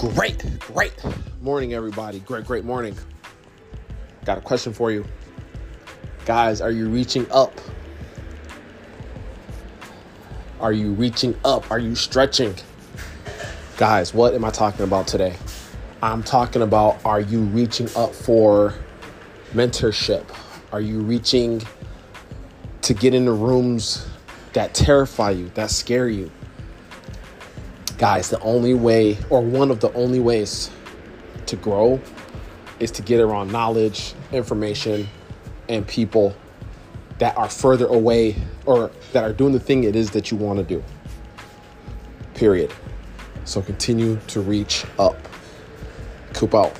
Great, great morning, everybody. Great, great morning. Got a question for you. Guys, are you reaching up? Are you reaching up? Are you stretching? Guys, what am I talking about today? I'm talking about are you reaching up for mentorship? Are you reaching to get into rooms that terrify you, that scare you? Guys, the only way, or one of the only ways to grow is to get around knowledge, information, and people that are further away or that are doing the thing it is that you want to do. Period. So continue to reach up. Coop out.